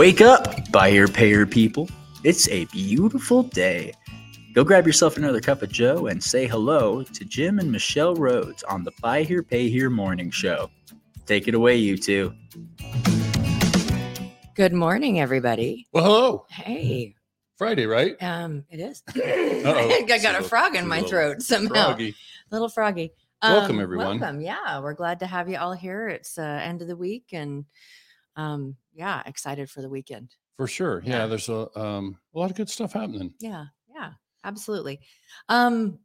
Wake up, buyer payer people. It's a beautiful day. Go grab yourself another cup of Joe and say hello to Jim and Michelle Rhoads on the Buy Here Pay Here morning show. Take it away, you two. Good morning, everybody. Well, hello. Hey, Friday, right? um, it is. Uh-oh. I got It's a a little- frog in a my throat somehow. Froggy. Little froggy. Welcome, Um, everyone. Welcome. Yeah, we're glad to have you all here. It's uh, end of the week, and um, yeah, excited for the weekend. For sure. Yeah, Yeah. there's a um a lot of good stuff happening. Yeah, yeah, absolutely. Um,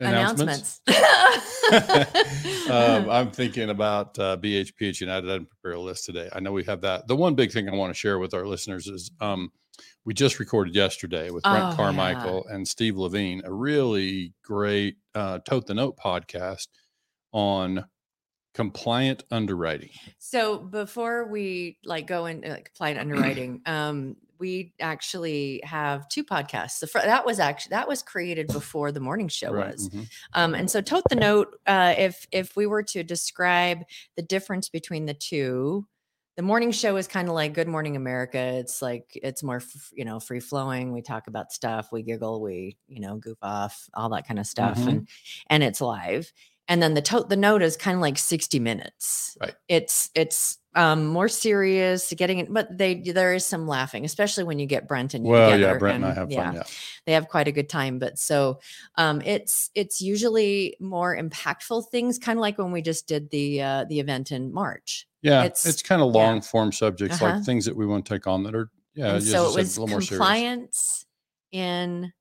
Announcements. announcements. um, I'm thinking about uh, BHPH United. I didn't prepare a list today. I know we have that. The one big thing I want to share with our listeners is um, we just recorded yesterday with Brent Oh, yeah. Carmichael and Steve Levine a really great uh, Tote the Note podcast on compliant underwriting. So before we like go into like compliant underwriting, um, we actually have two podcasts. The fir- that was actually that was created before the morning show Right, was. mhm. Um, and so tote the note, uh, if if we were to describe the difference between the two, the morning show is kind of like Good Morning America. It's like it's more you know free flowing. We talk about stuff, we giggle, we you know goof off, all that kind of stuff, Mhm. and and it's live. And then the tote the note is kind of like sixty minutes. Right. It's it's um more serious, getting it, but they there is some laughing, especially when you get Brent and you Well, yeah, Brent and I have yeah fun. Yeah. they have quite a good time but so um it's it's usually more impactful things kind of like when we just did the uh the event in march Yeah, It's- it's, kind of yeah. long form subjects, Uh-huh. like things that we want to take on that are yeah. and so it was a little more serious. compliance in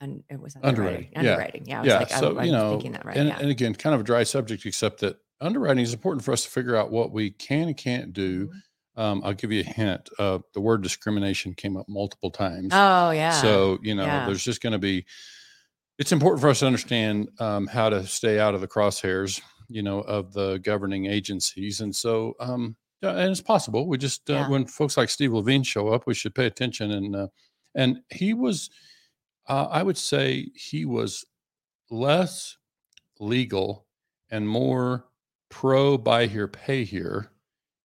and it was Underwriting, underwriting yeah. underwriting yeah, I was yeah, like, so I'm you know, thinking that right and, yeah. and again, kind of a dry subject, except that underwriting is important for us to figure out what we can and can't do. Mhm. Um, I'll give you a hint. Uh, the word discrimination came up multiple times. oh yeah So, you know, yeah. there's just going to be, it's important for us to understand um, how to stay out of the crosshairs, you know, of the governing agencies. And so, um, and it's possible. We just, uh, Yeah. when folks like Steve Levine show up, we should pay attention. And, uh, and he was, uh, I would say he was less legal and more pro buy here, pay here.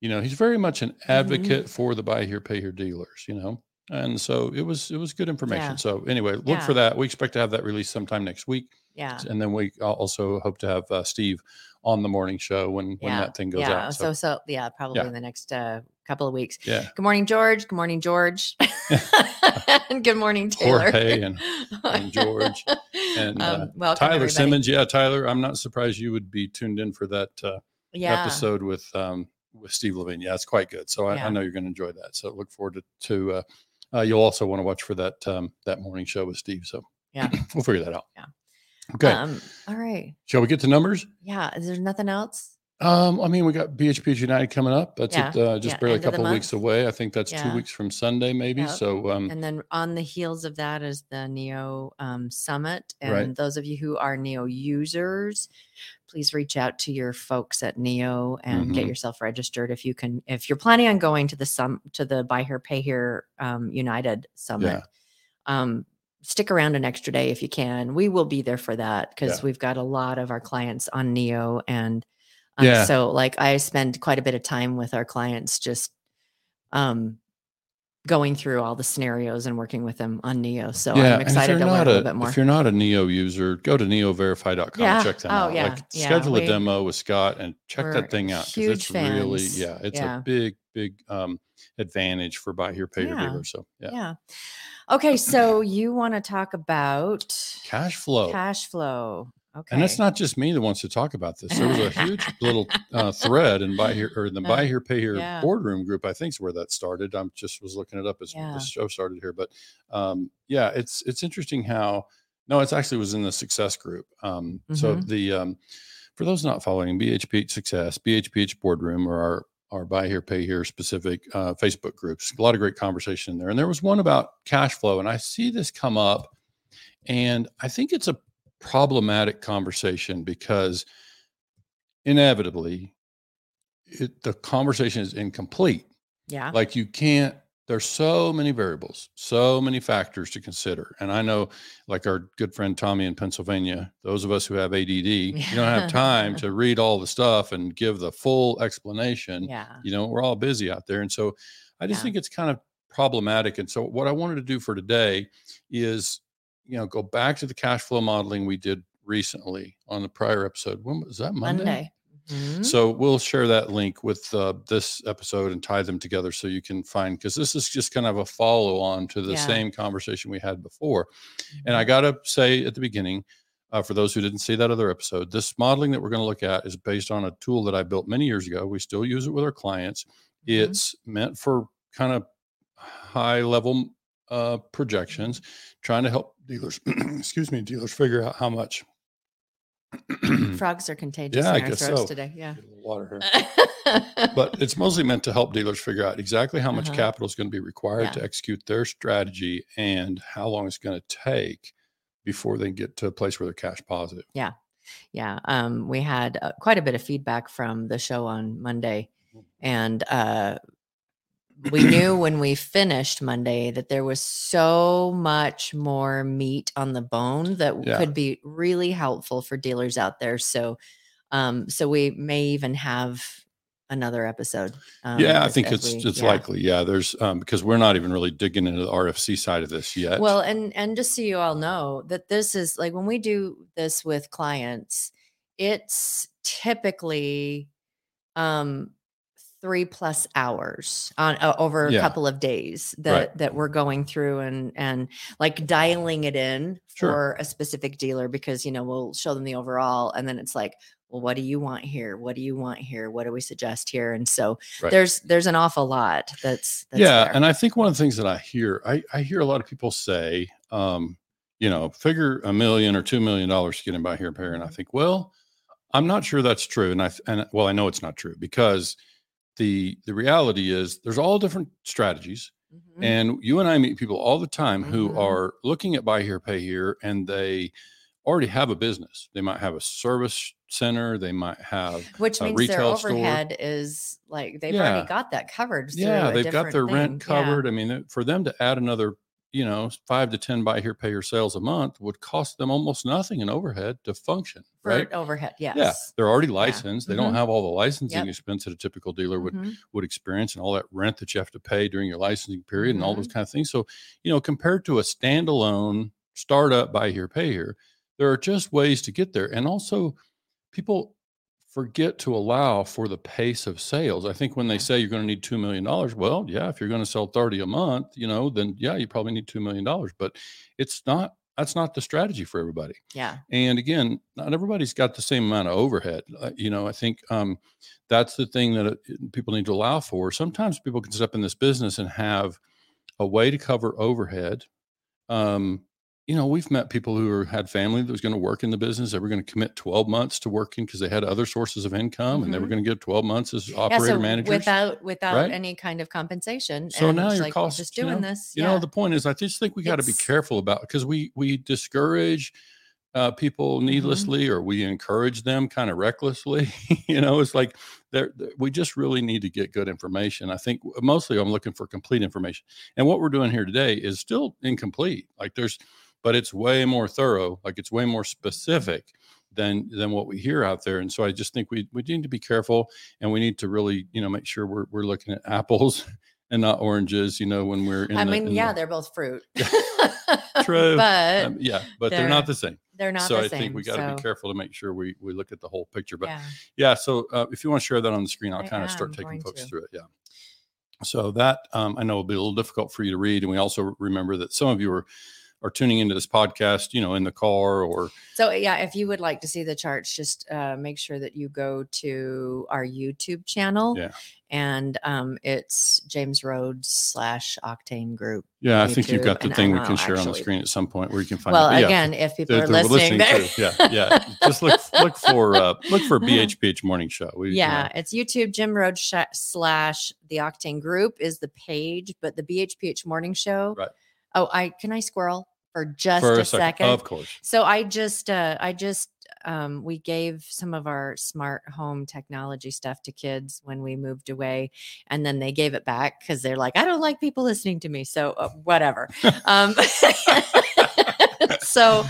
You know, he's very much an Mm-hmm. advocate for the buy here, pay here dealers, you know. And so it was it was good information. Yeah. So anyway, look Yeah. for that. We expect to have that released sometime next week, yeah and then we also hope to have uh, Steve on the morning show when when yeah that thing goes yeah out. so so yeah probably Yeah. in the next uh couple of weeks yeah, good morning george good morning george and good morning taylor Jorge and- and George and, uh, um, welcome Tyler everybody. Simmons. Yeah, Tyler. I'm not surprised you would be tuned in for that uh, episode with um, with Steve Levine. Yeah, it's quite good. So I. I know you're going to enjoy that. So look forward to. to uh, uh, you'll also want to watch for that um, that morning show with Steve. So Yeah. we'll figure that out. Yeah. Okay. Um, all right. Shall we get to numbers? Yeah. Is there nothing else? Um, I mean, we got BHP United coming up. That's Yeah, it, uh, just yeah, barely a end the couple of weeks away. I think that's Yeah. two weeks from Sunday, maybe. Yep. So, um, And then on the heels of that is the Neo um, Summit. And Right. those of you who are Neo users, please reach out to your folks at Neo and get Mhm. yourself registered if you can. If you're planning on going to the sum to the Buy Here Pay Here um, United Summit, Yeah. um, stick around an extra day if you can. We will be there for that because Yeah. we've got a lot of our clients on Neo and um, Yeah. so like I spend quite a bit of time with our clients just um going through all the scenarios and working with them on Neo. So I'm excited to learn not a little bit more. If you're not a Neo user, go to neoverify.com Yeah. and check them Oh, out. yeah. Like Yeah. schedule a demo with Scott and check that thing out because it's really, yeah, it's Yeah. a big, big um, advantage for buy here, pay here Yeah. dealer. So, yeah. yeah. Okay, so you want to talk about Cash flow. cash flow. Okay. And it's not just me that wants to talk about this. There was a huge little uh, thread in buy here or in the Uh, buy here pay here yeah. boardroom group. I think is where that started. I'm just was looking it up as Yeah. the show started here, but um, yeah, it's it's interesting how no, it's actually was in the success group. Um, So Mhm. the um, for those not following BHP Success, BHPH Boardroom, or our our buy here pay here specific uh, Facebook groups. A lot of great conversation in there, and there was one about cash flow, and I see this come up, and I think it's a problematic conversation because inevitably it, the conversation is incomplete yeah. like you can't there's so many variables, so many factors to consider. And I know, like our good friend Tommy in Pennsylvania, those of us who have ADD, you don't have time to read all the stuff and give the full explanation. Yeah. You know, we're all busy out there. And so I just Yeah. think it's kind of problematic. And so what I wanted to do for today is, you know, go back to the cash flow modeling we did recently on the prior episode. When was that Monday? Monday. Mhm. So we'll share that link with uh, this episode and tie them together so you can find because this is just kind of a follow on to the Yeah. same conversation we had before. And I Mhm. gotta say at the beginning, uh, for those who didn't see that other episode, this modeling that we're going to look at is based on a tool that I built many years ago. We still use it with our clients. Mhm. It's meant for kind of high level uh, projections, trying to help dealers, excuse me, dealers figure out how much. Frogs are contagious Yeah, I our guess throats so. today. Yeah. Get a little water here. but it's mostly meant to help dealers figure out exactly how much Uh-huh. capital is going to be required Yeah. to execute their strategy and how long it's going to take before they get to a place where they're cash positive. yeah Yeah. um we had uh, quite a bit of feedback from the show on monday Mm-hmm. and uh we knew when we finished monday that there was so much more meat on the bone that Yeah. could be really helpful for dealers out there so um so we may even have another episode um, yeah, I think it's we- it's yeah. likely. Yeah, there's um, because we're not even really digging into the RFC side of this yet. Well, and and just so you all know that this is like when we do this with clients, it's typically um three plus hours on uh, over a Yeah. couple of days that that we're going through and and like dialing it in Sure. for a specific dealer because you know we'll show them the overall and then it's like well what do you want here what do you want here what do we suggest here and so Right. there's there's an awful lot that's, that's yeah, there. and I think one of the things that I hear, I, I hear a lot of people say, um, you know, figure a million or two million dollars to get in by here and here, and I Mhm. think, well, I'm not sure that's true, and I and well, I know it's not true because the the reality is there's all different strategies, Mhm. and you and I meet people all the time who Mhm. are looking at buy here, pay here, and they already have a business. They might have a service center, they might have Which a means their retail store. overhead is like they've Yeah. already got that covered. yeah they've got their rent thing. Yeah. covered i mean for them to add another you know five to ten buy here pay here sales a month would cost them almost nothing in overhead to function for right overhead. Yes. yeah they're already licensed they don't Mhm. have all the licensing Yep. expense that a typical dealer would Mhm. would experience and all that rent that you have to pay during your licensing period and all Mm-hmm. those kind of things so you know compared to a standalone startup buy here pay here there are just ways to get there and also people forget to allow for the pace of sales i think when they say you're going to need $2 million well yeah if you're going to sell 30 a month you know then yeah you probably need $2 million but it's not that's not the strategy for everybody Yeah. and again, not everybody's got the same amount of overhead. Uh, you know, I think um, that's the thing that uh, people need to allow for. Sometimes people can step in this business and have a way to cover overhead. Um, you know, we've met people who are, had family that was going to work in the business. They were going to commit 12 months to working because they had other sources of income and they were going to get 12 months as Yeah. operator So managers. without without right? any kind of compensation. So and now it's your like, costs, just you doing know- this. you know the point is i just think we got to be careful about because we we discourage uh, people Mm-hmm. needlessly or we encourage them kind of recklessly you know it's like there we just really need to get good information i think mostly i'm looking for complete information and what we're doing here today is still incomplete like there's but it's way more thorough like it's way more specific than than what we hear out there and so i just think we we need to be careful and we need to really you know make sure we're, we're looking at apples and not oranges you know when we're in I the- mean, in yeah, the- they're both fruit. True. but um, yeah but they're they're- not the same they're not so i same. think we got to so, be careful to make sure we we look at the whole picture but yeah, Yeah. so uh, if you want to share that on the screen i'll kind of start taking folks to. through it yeah so that um, i know will be a little difficult for you to read and we also remember that some of you are are tuning into this podcast you know in the car or So yeah, if you would like to see the charts, just uh, make sure that you go to our YouTube channel. Yeah. And um, it's James Rhoads slash Octane Group. yeah i think you've got the and thing we know, can share on the screen at some point where you can find Well, it. Yeah, again, if people are listening, there- to. yeah yeah just look look for uh look for bhph morning show we, you yeah, know, it's YouTube. Jim Rhoads sh- slash the Octane Group is the page, but the BHPH Morning Show. Right. Oh, I can I squirrel for just for a, second. of course So I just uh I just um, we gave some of our smart home technology stuff to kids when we moved away, and then they gave it back because they're like, I don't like people listening to me, so uh, whatever. um, so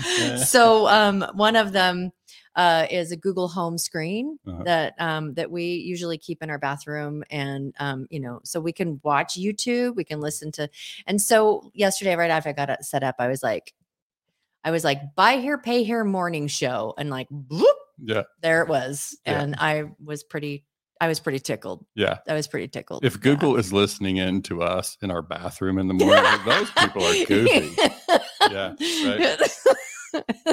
so um, one of them uh, is a Google Home screen Uh-huh. that um, that we usually keep in our bathroom, and um, you know, so we can watch YouTube, we can listen to. And so yesterday, right after I got it set up, I was like, I was like, buy here, pay here, morning show, and like, bloop, yeah, there it was, Yeah. and I was pretty, I was pretty tickled. yeah. I was pretty tickled. If Yeah. Google is listening in to us in our bathroom in the morning, those people are goofy. Yeah,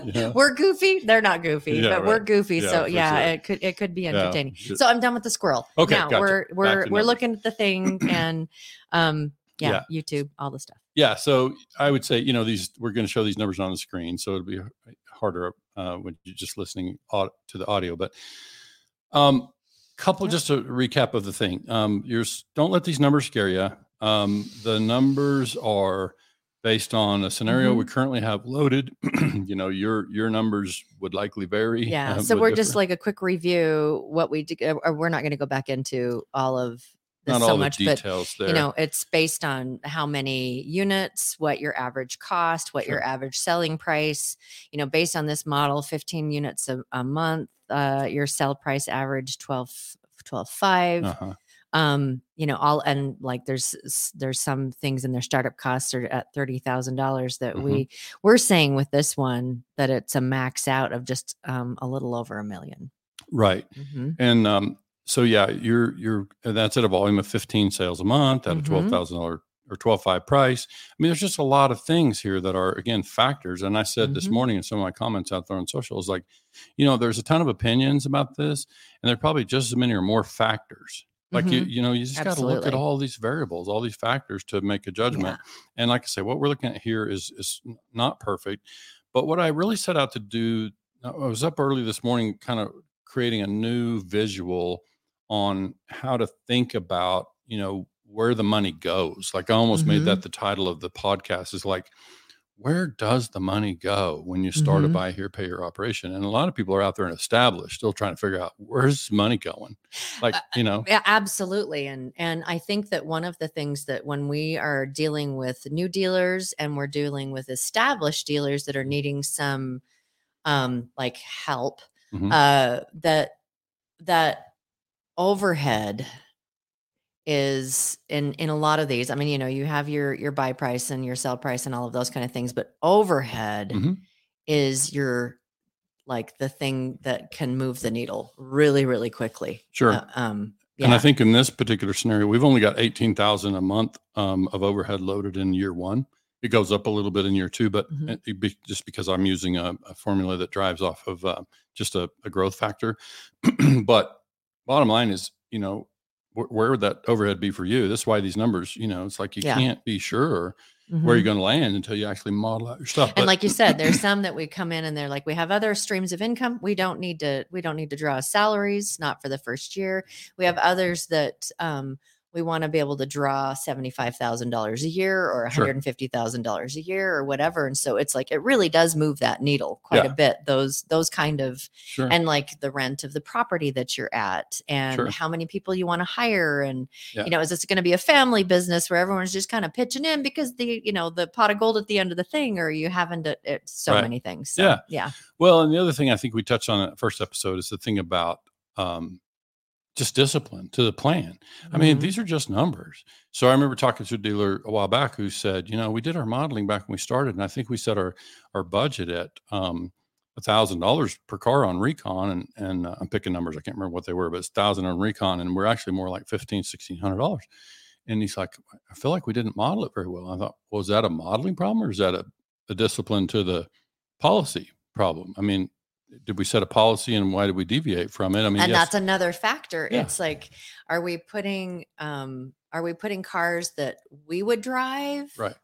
Yeah. We're goofy. They're not goofy, Yeah, but we're goofy. Yeah, so yeah, sure. it could it could be entertaining. So I'm done with the squirrel. Okay, now gotcha. we're we're we're looking at the thing and um yeah, YouTube, all the stuff. Yeah, so I would say you know these we're going to show these numbers on the screen, so it'll be harder uh, when you're just listening to the audio. But um, couple just a recap of the thing. Um, you're don't let these numbers scare you. Um, the numbers are based on a scenario Mm-hmm. we currently have loaded. you know your your numbers would likely vary. Yeah. uh, so we're just like a quick review what we did. uh, Or we're not going to go back into all of this not so all much, the but details there. you know it's based on how many units what your average cost what your average selling price you know based on this model 15 units a, a month uh, your sell price average 12 12 5 uh-huh. Um you know all and like there's there's some things in their startup costs are at $30000 that Mhm. we we're saying with this one that it's a max out of just um a little over a 1000000 right. Mhm. And um, so yeah, you're you're and that's at a volume of 15 sales a month at a twelve thousand dollar or twelve five price. I mean, there's just a lot of things here that are again factors. And I said this Mhm. morning in some of my comments out there on social is like, you know, there's a ton of opinions about this, and there are probably just as many or more factors. Like you, Mhm. you know, you just got to look at all these variables, all these factors to make a judgment. And like I say, what we're looking at here is is not perfect. But what I really set out to do, I was up early this morning, kind of creating a new visual on how to think about, you know, where the money goes. Like I almost made Mhm. that the title of the podcast is like, where does the money go when you start a Mhm. buy here, pay your operation? And a lot of people are out there and established, still trying to figure out where's money going. Like, Uh, you know, Yeah, absolutely. And and I think that one of the things that when we are dealing with new dealers and we're dealing with established dealers that are needing some um like help, Mhm. uh that that overhead is in in a lot of these. I mean, you know, you have your your buy price and your sell price and all of those kind of things, but overhead Mhm. is your like the thing that can move the needle really really quickly. Sure. Uh, um yeah. And I think in this particular scenario, we've only got 18,000 a month um, of overhead loaded in year one. It goes up a little bit in year two, but Mhm. it- it be, just because I'm using a, a formula that drives off of uh, just a, a growth factor. but bottom line is, you know, where would that overhead be for you? That's why these numbers, you know, it's like you Yeah. can't be sure where Mhm. you're going to land until you actually model out your stuff. and But- like you said there's some that we come in and they're like we have other streams of income we don't need to we don't need to draw salaries not for the first year we have others that um we want to be able to draw $75,000 a year or $150,000 a year or whatever and so it's like it really does move that needle quite Yeah. a bit those those kind of sure. and like the rent of the property that you're at and Sure. how many people you want to hire and Yeah. you know is this going to be a family business where everyone's just kind of pitching in because the you know the pot of gold at the end of the thing or you having to it's so Right. many things so, Yeah. yeah Well, and the other thing I think we touched on in the first episode is the thing about um, just discipline to the plan. I mean, Mhm. these are just numbers. So I remember talking to a dealer a while back who said, you know, we did our modeling back when we started, and I think we set our our budget at um, a thousand dollars per car on recon, and and uh, I'm picking numbers. I can't remember what they were, but it's thousand on recon, and we're actually more like fifteen, sixteen hundred dollars. And he's like, I feel like we didn't model it very well. I thought, was that a modeling problem or is that a, a discipline to the policy problem? I mean, did we set a policy and why did we deviate from it? I mean, and yes, that's another factor Yeah. it's like are we putting um are we putting cars that we would drive right.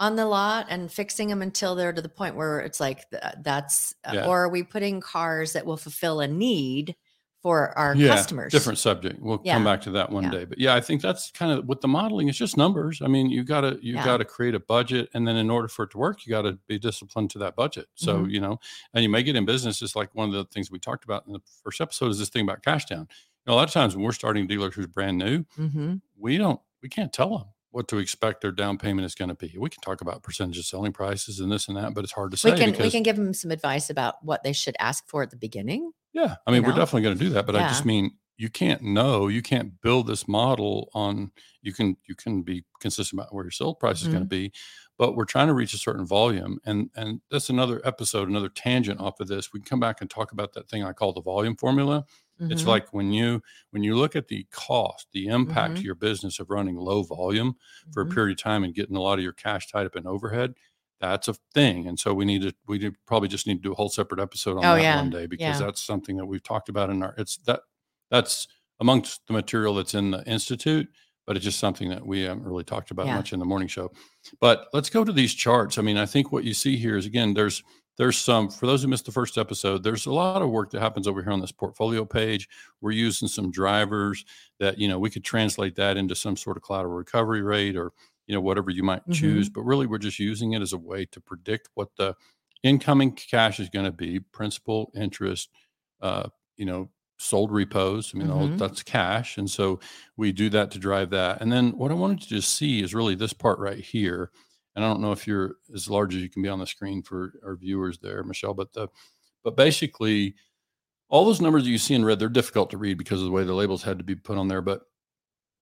on the lot and fixing them until they're to the point where it's like th- that's uh, Yeah. or are we putting cars that will fulfill a need for our yeah, customers. different subject. We'll Yeah. come back to that one Yeah. day. But yeah, I think that's kind of with the modeling. It's just numbers. I mean, you gotta you gotta create a budget, and then in order for it to work, you got to be disciplined to that budget. So Mhm. you know, and you may get in business. it's like one of the things we talked about in the first episode is this thing about cash down. You know, a lot of times when we're starting dealers who's brand new, hmm we don't we can't tell them what to expect their down payment is going to be. We can talk about percentage of selling prices and this and that, but it's hard to say We can we can give them some advice about what they should ask for at the beginning. yeah, I mean, we're know? definitely going to do that, but I just mean you can't know, you can't build this model on you can you can be consistent about where your sales price is going to Mm-hmm. be, but we're trying to reach a certain volume, and and that's another episode, another tangent off of this. We can come back and talk about that thing I call the volume formula. It's Mhm. like when you when you look at the cost, the impact Mhm. to your business of running low volume for a Mhm. period of time and getting a lot of your cash tied up in overhead. That's a thing, and so we need to we probably just need to do a whole separate episode on Oh, that yeah. one day because Yeah. that's something that we've talked about in our. It's that that's amongst the material that's in the institute, but it's just something that we haven't really talked about Yeah. much in the morning show. But let's go to these charts. I mean, I think what you see here is again, there's there's some for those who missed the first episode. There's a lot of work that happens over here on this portfolio page. We're using some drivers that you know we could translate that into some sort of collateral recovery rate or you know whatever you might Mhm. choose. But really, we're just using it as a way to predict what the incoming cash is going to be, principal, interest, uh, you know, sold repos. I mean, all, Mhm. that's cash, and so we do that to drive that. And then what I wanted to just see is really this part right here. And I don't know if you're as large as you can be on the screen for our viewers there, Michelle, but the but basically all those numbers that you see in red, they're difficult to read because of the way the labels had to be put on there. But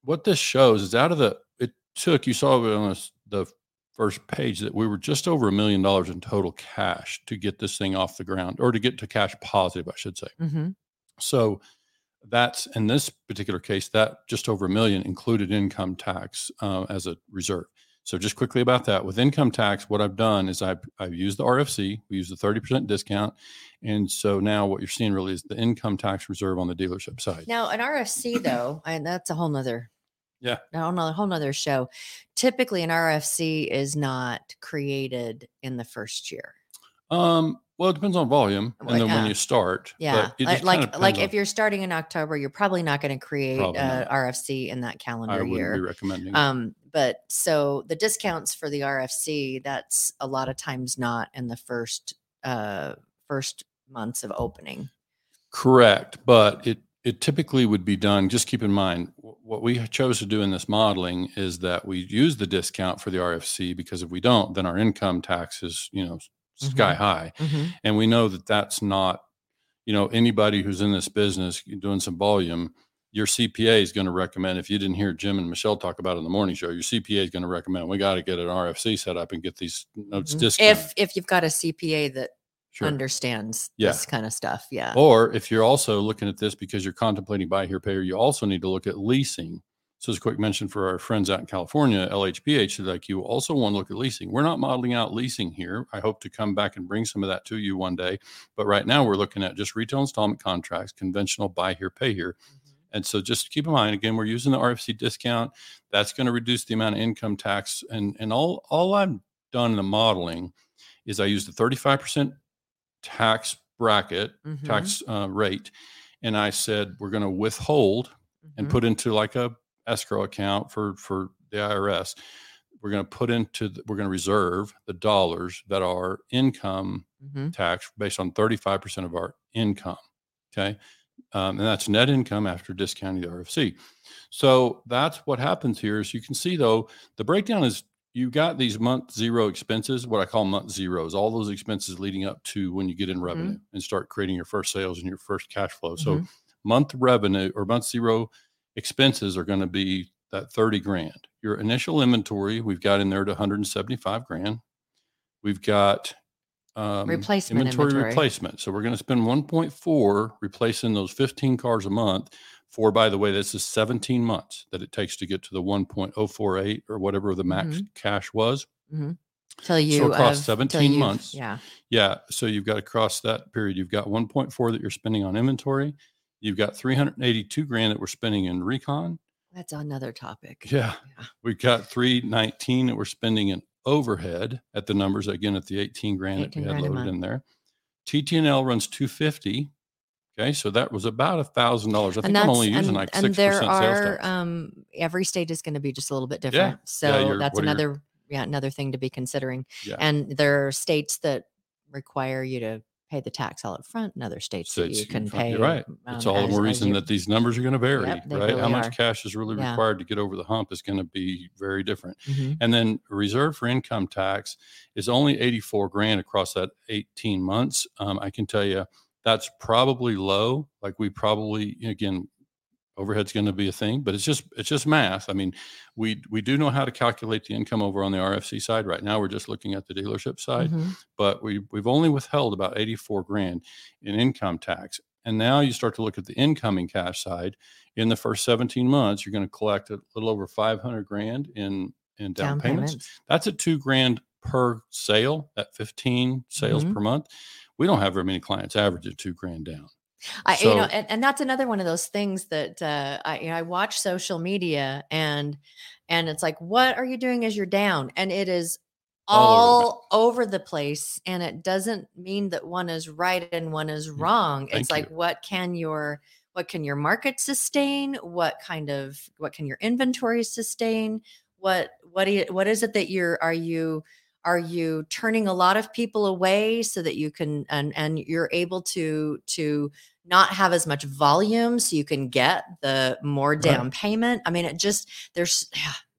what this shows is out of the it took you saw it on this, the first page that we were just over a million dollars in total cash to get this thing off the ground or to get to cash positive, I should say. Mhm. So that's in this particular case, that just over a million included income tax uh, as a reserve. So just quickly about that, with income tax, what I've done is I've, I've used the RFC, we use the 30% discount. And so now what you're seeing really is the income tax reserve on the dealership side. Now, an RFC though, and that's a whole nother Yeah. a whole nother, whole nother show. Typically, an RFC is not created in the first year. Um, well, it depends on volume and then when yeah. you start. Yeah, but like like, like if you're starting in October, you're probably not going to create a. RFC in that calendar wouldn't be year. recommending. Um, but so the discounts for the RFC, that's a lot of times not in the first uh first months of opening. Correct, but it it typically would be done. Just keep in mind what we chose to do in this modeling is that we use the discount for the RFC because if we don't, then our income tax is you know sky high, and we know that that's not you know anybody who's in this business doing some volume. Your CPA is going to recommend if you didn't hear Jim and Michelle talk about it in the morning show, your CPA is going to recommend we got to get an RFC set up and get these notes Mhm. discounted. If if you've got a CPA that Sure. understands Yeah. this kind of stuff, yeah. Or if you're also looking at this because you're contemplating buy here, pay here, you also need to look at leasing. So as a quick mention for our friends out in California, LHPH, like you also want to look at leasing. We're not modeling out leasing here. I hope to come back and bring some of that to you one day. But right now we're looking at just retail installment contracts, conventional buy here, pay here. And so just keep in mind, again, we're using the RFC discount. That's going to reduce the amount of income tax. And, and all, all I've done in the modeling is I use the 35% tax bracket Mhm, tax uh, rate and i said we're going to withhold and mhm. put into like a escrow account for for the irs we're going to put into the, we're going to reserve the dollars that are income Mhm. tax based on 35% of our income okay um, and that's net income after discounting the rfc so that's what happens here is you can see though the breakdown is you got these month zero expenses what i call month zeros all those expenses leading up to when you get in revenue and start creating your first sales and your first cash flow so Mhm. month revenue or month zero expenses are going to be that 30 grand. Your initial inventory we've got in there to 175 grand. We've got um, Replacement inventory, inventory. replacement. So we're going to spend 1.4 replacing those 15 cars a month for by the way this is 17 months that it takes to get to the 1.048 or whatever the max cash was. Till you so across have- 17 months, Yeah. yeah so you've got to cross that period you've got 1.4 that you're spending on inventory you've got 382 grand that we're spending in recon That's another topic. yeah Yeah. we've got 319 that we're spending in overhead at the numbers again at the 18 grand that we had loaded in there TT&L runs 250 Okay, so that was about a thousand dollars. I think I'm only using and, like six there percent sales are tax. um every state is going to be just a little bit different. Yeah. So you're- that's another yeah, another thing to be considering. Yeah. And there are states that require you to pay the tax all up front and other states that States you can pay. You're right. It's um, all the as- more as reason you- that these numbers are going to vary, Yep, they right? How really much cash is really Yeah. required to get over the hump is going to be very different. Mhm. And then reserve for income tax is only 84 grand across that 18 months. Um, I can tell you that's probably low. Like we probably, again, overhead's going to be a thing, but it's just, it's just math. I mean, we, we do know how to calculate the income over on the RFC side. Right now, we're just looking at the dealership side, Mhm. but we, we've only withheld about 84 grand in income tax. And now you start to look at the incoming cash side. In the first 17 months, you're going to collect a little over 500 grand in, in down, Down payments payments. that's a two grand per sale at 15 sales Mhm. per month we don't have very many clients average of two grand down I, you know, and, and that's another one of those things that uh, I, you know, I watch social media and and it's like, what are you doing as you're down? And it is All all over the place, and it doesn't mean that one is right and one is wrong. Mm, thank it's like, what can your what can your market sustain? What kind of what can your inventory sustain? What what do you, what is it that you're are you are you turning a lot of people away so that you can and and you're able to to not have as much volume so you can get the more down payment? I mean it just there's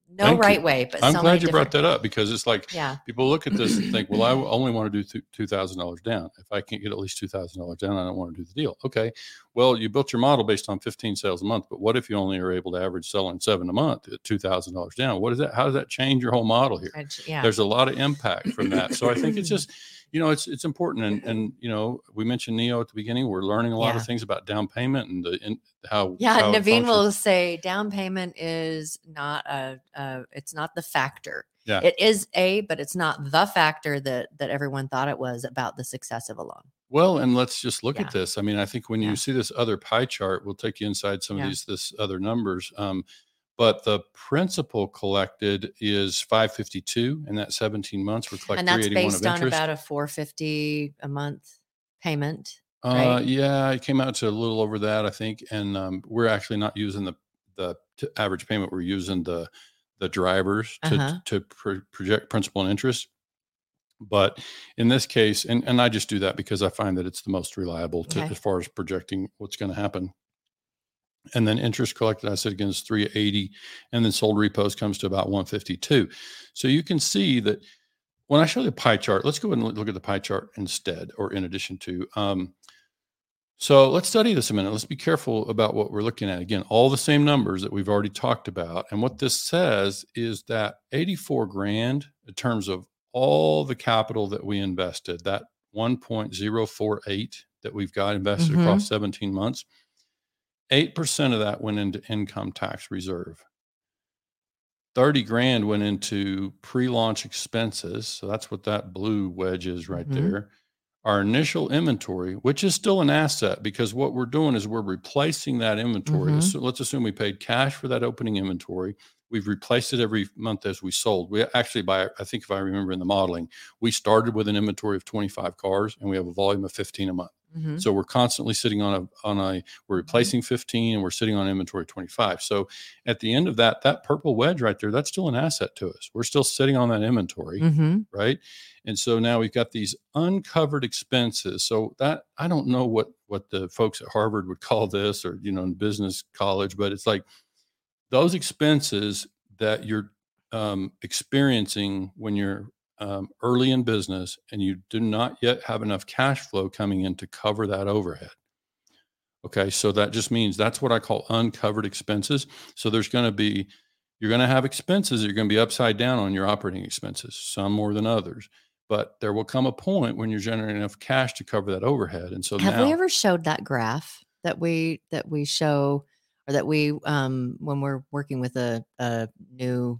no Thank you. right way but i'm so glad you brought that up because it's like yeah. people look at this and think well i only want to do two thousand dollars down. If i can't get at least two thousand dollars down i don't want to do the deal. Okay. Well you built your model based on 15 sales a month but what if you only are able to average selling seven a month at two thousand dollars down? What is that? How does that change your whole model here? Yeah. There's a lot of impact from that. So I think it's just, you know, it's it's important. And and you know, we mentioned Neo at the beginning. We're learning a lot Yeah. of things about down payment and the in, how yeah how naveen will say down payment is not a, a it's not the factor Yeah. it is a but it's not the factor that that everyone thought it was about the success of a loan Well, and let's just look Yeah. at this. I mean, I think when Yeah. you see this other pie chart, we'll take you inside some of these this other numbers. Um, but the principal collected is 552 in that 17 months. We collect and that's based on interest. about a 450 a month payment Uh, right? yeah, it came out to a little over that, I think. And um, we're actually not using the the t- average payment. We're using the the drivers to Uh-huh. to pro- project principal and interest. But in this case, and, and I just do that because I find that it's the most reliable to, Okay. as far as projecting what's going to happen. And then interest collected, I said again, is 380. And then sold repos comes to about 152. So you can see that when I show the pie chart, let's go ahead and look at the pie chart instead, or in addition to. Um, so let's study this a minute. Let's be careful about what we're looking at. Again, all the same numbers that we've already talked about. And what this says is that 84 grand in terms of all the capital that we invested, that 1.048 that we've got invested Mhm. across 17 months, 8% of that went into income tax reserve. 30 grand went into pre-launch expenses. So that's what that blue wedge is right Mhm. there. Our initial inventory, which is still an asset because what we're doing is we're replacing that inventory. Mhm. So let's assume we paid cash for that opening inventory. We've replaced it every month as we sold. We actually by I think if I remember in the modeling, we started with an inventory of 25 cars and we have a volume of 15 a month. Mhm. So we're constantly sitting on a on a we're replacing 15 and we're sitting on inventory 25. So at the end of that, that purple wedge right there, that's still an asset to us. We're still sitting on that inventory, Mhm. right? And so now we've got these uncovered expenses. So that I don't know what what the folks at Harvard would call this or you know in business college, but it's like those expenses that you're um, experiencing when you're um, early in business and you do not yet have enough cash flow coming in to cover that overhead. Okay, so that just means that's what I call uncovered expenses. So there's going to be, you're going to have expenses that are going to be upside down on your operating expenses, some more than others. But there will come a point when you're generating enough cash to cover that overhead. And so Have now, we ever showed that graph that we that we show or that we um when we're working with a, a new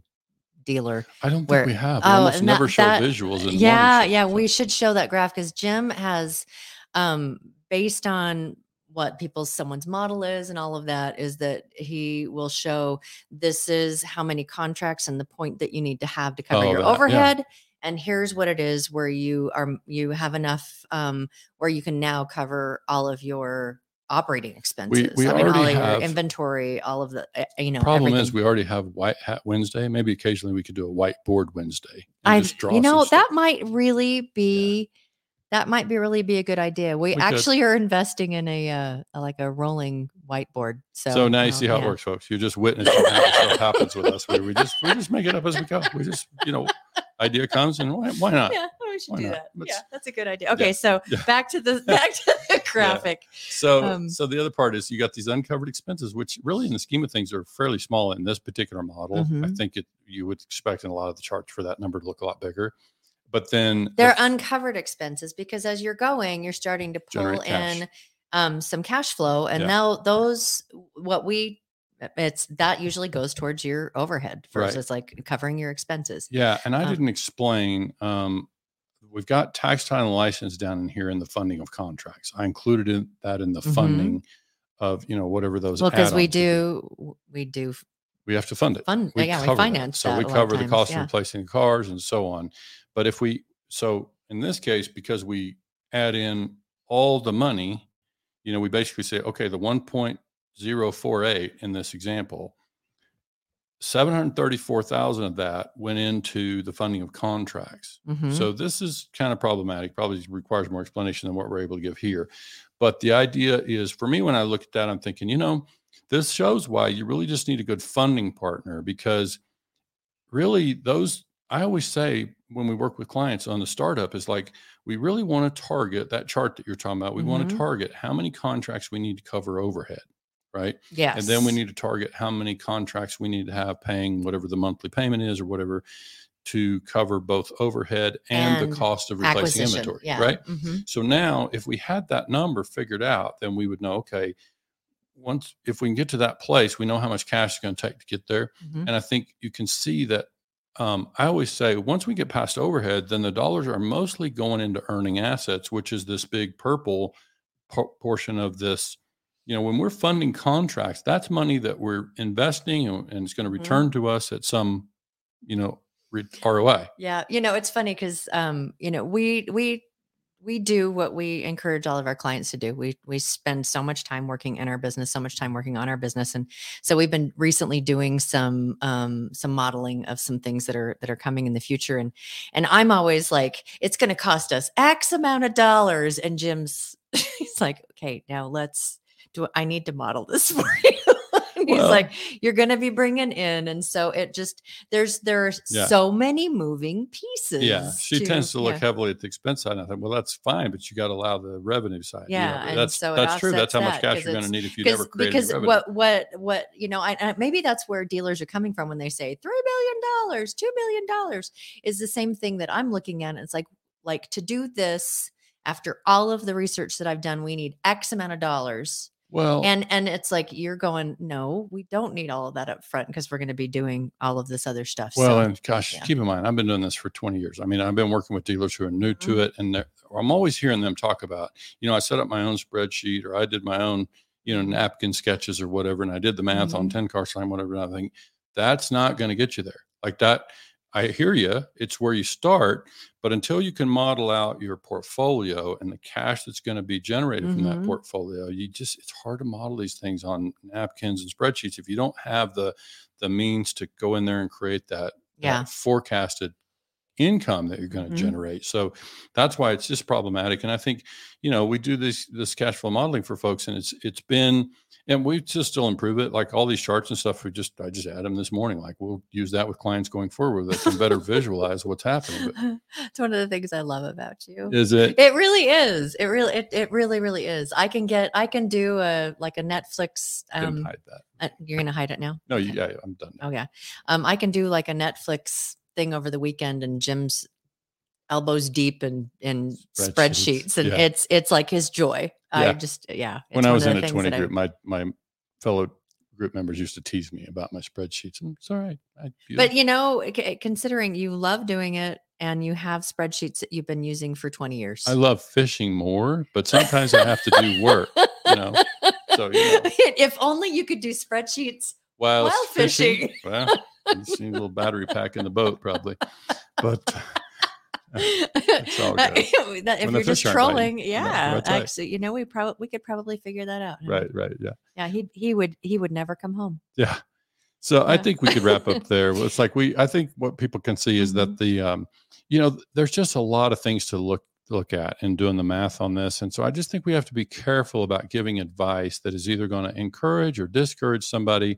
dealer? I don't think we have. We Oh, almost and that- never show that- visuals. In yeah, yeah, we should show that graph because Jim has um based on what people's someone's model is and all of that is that he will show this is how many contracts and the point that you need to have to cover Oh, your that, yeah. overhead and here's what it is where you are you have enough um where you can now cover all of your operating expenses. we I mean, all your inventory, all of the, uh, you know, Problem is, we already have White Hat Wednesday. Maybe occasionally we could do a whiteboard Wednesday. I, you know, stuff. that might really be, that might be really be a good idea. We, We could. actually are investing in a, uh, a- like a rolling whiteboard. So, So, now you uh, see how yeah. it works, folks. You're just witness how stuff happens with us. Where we just we just make it up as we go. We just you know, idea comes and why, why not? Yeah, we should Why do not? that. Let's- yeah, that's a good idea. Okay, so yeah. back to the back to the graphic. So Um, so the other part is you got these uncovered expenses, which really in the scheme of things are fairly small in this particular model. I Mhm. think it you would expect in a lot of the charts for that number to look a lot bigger. But then They're f- uncovered expenses because as you're going, you're starting to pull in um, some cash flow, and Yeah. now those what we it's that usually goes towards your overhead Right. versus like covering your expenses. Yeah, and I Um, didn't explain. Um, we've got tax title license down in here in the funding of contracts. I included in, that in the Mhm. funding of you know whatever those. Well, because we do we do we have to fund it. fund yeah we cover that. finance So we cover the cost yeah. of replacing cars and so on. But if we so in this case, because we add in all the money, you know, we basically say, okay, the 1.048 in this example, 734,000 of that went into the funding of contracts. Mhm. So this is kind of problematic, probably requires more explanation than what we're able to give here. But the idea is for me, when I look at that, I'm thinking, you know, this shows why you really just need a good funding partner because really those I always say when we work with clients on the startup is like we really want to target that chart that you're talking about. We want Mhm. to target how many contracts we need to cover overhead, right? yes, And then we need to target how many contracts we need to have paying whatever the monthly payment is or whatever to cover both overhead and, And the cost of replacing inventory, Yeah. right? mhm. So now if we had that number figured out, then we would know, okay, once if we can get to that place, we know how much cash it's going to take to get there. Mhm. And I think you can see that um, I always say once we get past overhead, then the dollars are mostly going into earning assets, which is this big purple por- portion of this. You know, when we're funding contracts, that's money that we're investing and, and it's going to Mhm. return to us at some, you know, re- ROI. Yeah, you know, it's funny because um, you know, we we we do what we encourage all of our clients to do. We we spend so much time working in our business, so much time working on our business, and so we've been recently doing some um some modeling of some things that are that are coming in the future, and and I'm always like, it's going to cost us X amount of dollars, and Jim's he's like, okay, now let's do. I need to model this for you. He's Well- like, you're going to be bringing in, and so it just there's there are Yeah. so many moving pieces. Yeah, she tends to look yeah. heavily at the expense side. And I think, well, that's fine, but you got to allow the revenue side. you know, Yeah, that's so that's true. That's how much cash you're going to need if you never create because what what what you know I, I maybe that's where dealers are coming from when they say three billion dollars two billion dollars is the same thing that i'm looking at it's like like to do this after all of the research that i've done we need x amount of dollars well, and and it's like you're going no we don't need all of that up front because we're going to be doing all of this other stuff Well, so and gosh, yeah. keep in mind, I've been doing this for 20 years. I mean, I've been working with dealers who are new to Mhm. it, and I'm always hearing them talk about, you know, I set up my own spreadsheet or I did my own, you know, napkin sketches or whatever, and I did the math on Mhm. 10 car sign, whatever. And I think that's not going to get you there. Like that, I hear you. It's where you start, but until you can model out your portfolio and the cash that's going to be generated from that Mhm. portfolio, you just it's hard to model these things on napkins and spreadsheets if you don't have the the means to go in there and create that, Yeah. that forecasted income that you're going to Mhm. generate. So that's why it's just problematic. And I think, you know, we do this this cash flow modeling for folks and it's it's been and we just still improve it. Like all these charts and stuff, we just I just add them this morning. Like we'll use that with clients going forward. that can better visualize what's happening. But it's one of the things i love about you is it It really is. It really, it, it really, really is. I can get, I can do a like a Netflix. Um, hide that. uh, you're gonna hide it now. No, you, okay. yeah, I'm done. now. Oh yeah. Um, I can do like a Netflix thing over the weekend, and Jim's elbows deep in in Spreadsheets, spreadsheets, and yeah. it's it's like his joy. I just yeah. when I was in the a 20 that I- group, my my fellow group members used to tease me about my spreadsheets. And it's all right. I But you know, c- considering you love doing it and you have spreadsheets that you've been using for 20 years. I love fishing more, but sometimes I have to do work. you know. So, you know. if only you could do spreadsheets While, While fishing. Well, need a little battery pack in the boat, probably. But It's all good. If you're just trolling, No, yeah, that's right. actually, you know, we probably we could probably figure that out. Right, right, yeah. Yeah, he he would he would never come home. Yeah. So I think we could wrap up there. It's like we I think what people can see is Mm-hmm. that the um you know there's just a lot of things to look look at and doing the math on this. And so I just think we have to be careful about giving advice that is either going to encourage or discourage somebody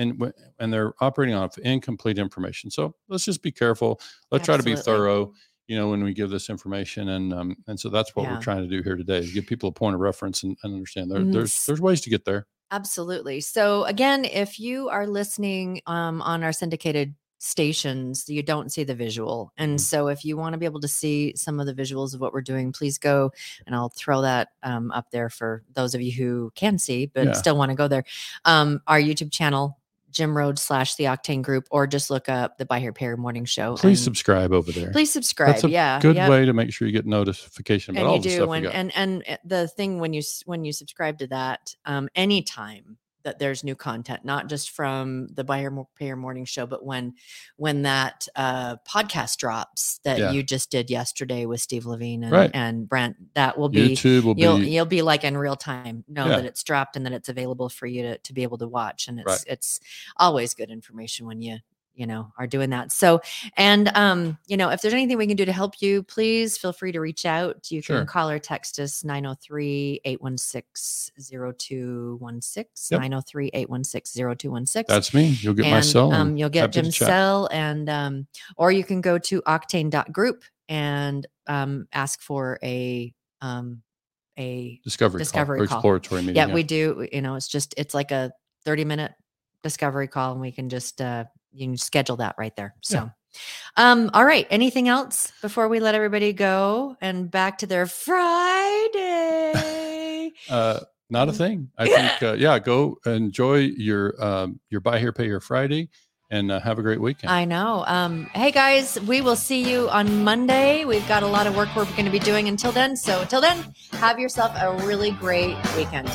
and and they're operating off incomplete information. So let's just be careful. Let's try to be thorough, you know, when we give this information and um and so that's what Yeah. we're trying to do here today is give people a point of reference and, and understand there, Mm, there's there's ways to get there. Absolutely. So again, if you are listening um, on our syndicated stations, you don't see the visual. And Mhm. so if you want to be able to see some of the visuals of what we're doing, please go and I'll throw that um, up there for those of you who can see but Yeah. still want to go there. Um, our YouTube channel, Jim Rhoads slash the Octane Group, or just look up the Buy Here Pair Morning Show. Please subscribe over there. Please subscribe. That's a yeah. good yep way to make sure you get notification about and all you the do stuff when we got. and and the thing when you when you subscribe to that um anytime that there's new content not just from the buyer payer morning show but when when that uh podcast drops that Yeah. you just did yesterday with steve levine and, Right. and brent that will be YouTube will you'll be you'll be like in real time know Yeah. that it's dropped and that it's available for you to, to be able to watch and it's Right. it's always good information when you you know are doing that so and um you know if there's anything we can do to help you please feel free to reach out you can Sure. call or text us 903-816-0216 Yep. 903-816-0216 that's me. You'll get my cell. um, you'll get Jim's cell and um, or you can go to octane.group and um, ask for a um, a discovery, discovery call, or call. exploratory meeting. yeah, we do you know it's just it's like a 30 minute discovery call and we can just uh you can schedule that right there so Yeah. um all right anything else before we let everybody go and back to their friday Uh, not a Mm. thing. I think. Uh, yeah, go enjoy your um, your buy here, pay here Friday, and uh, have a great weekend. I know. Um, hey guys, we will see you on Monday. We've got a lot of work we're going to be doing until then. So until then, have yourself a really great weekend.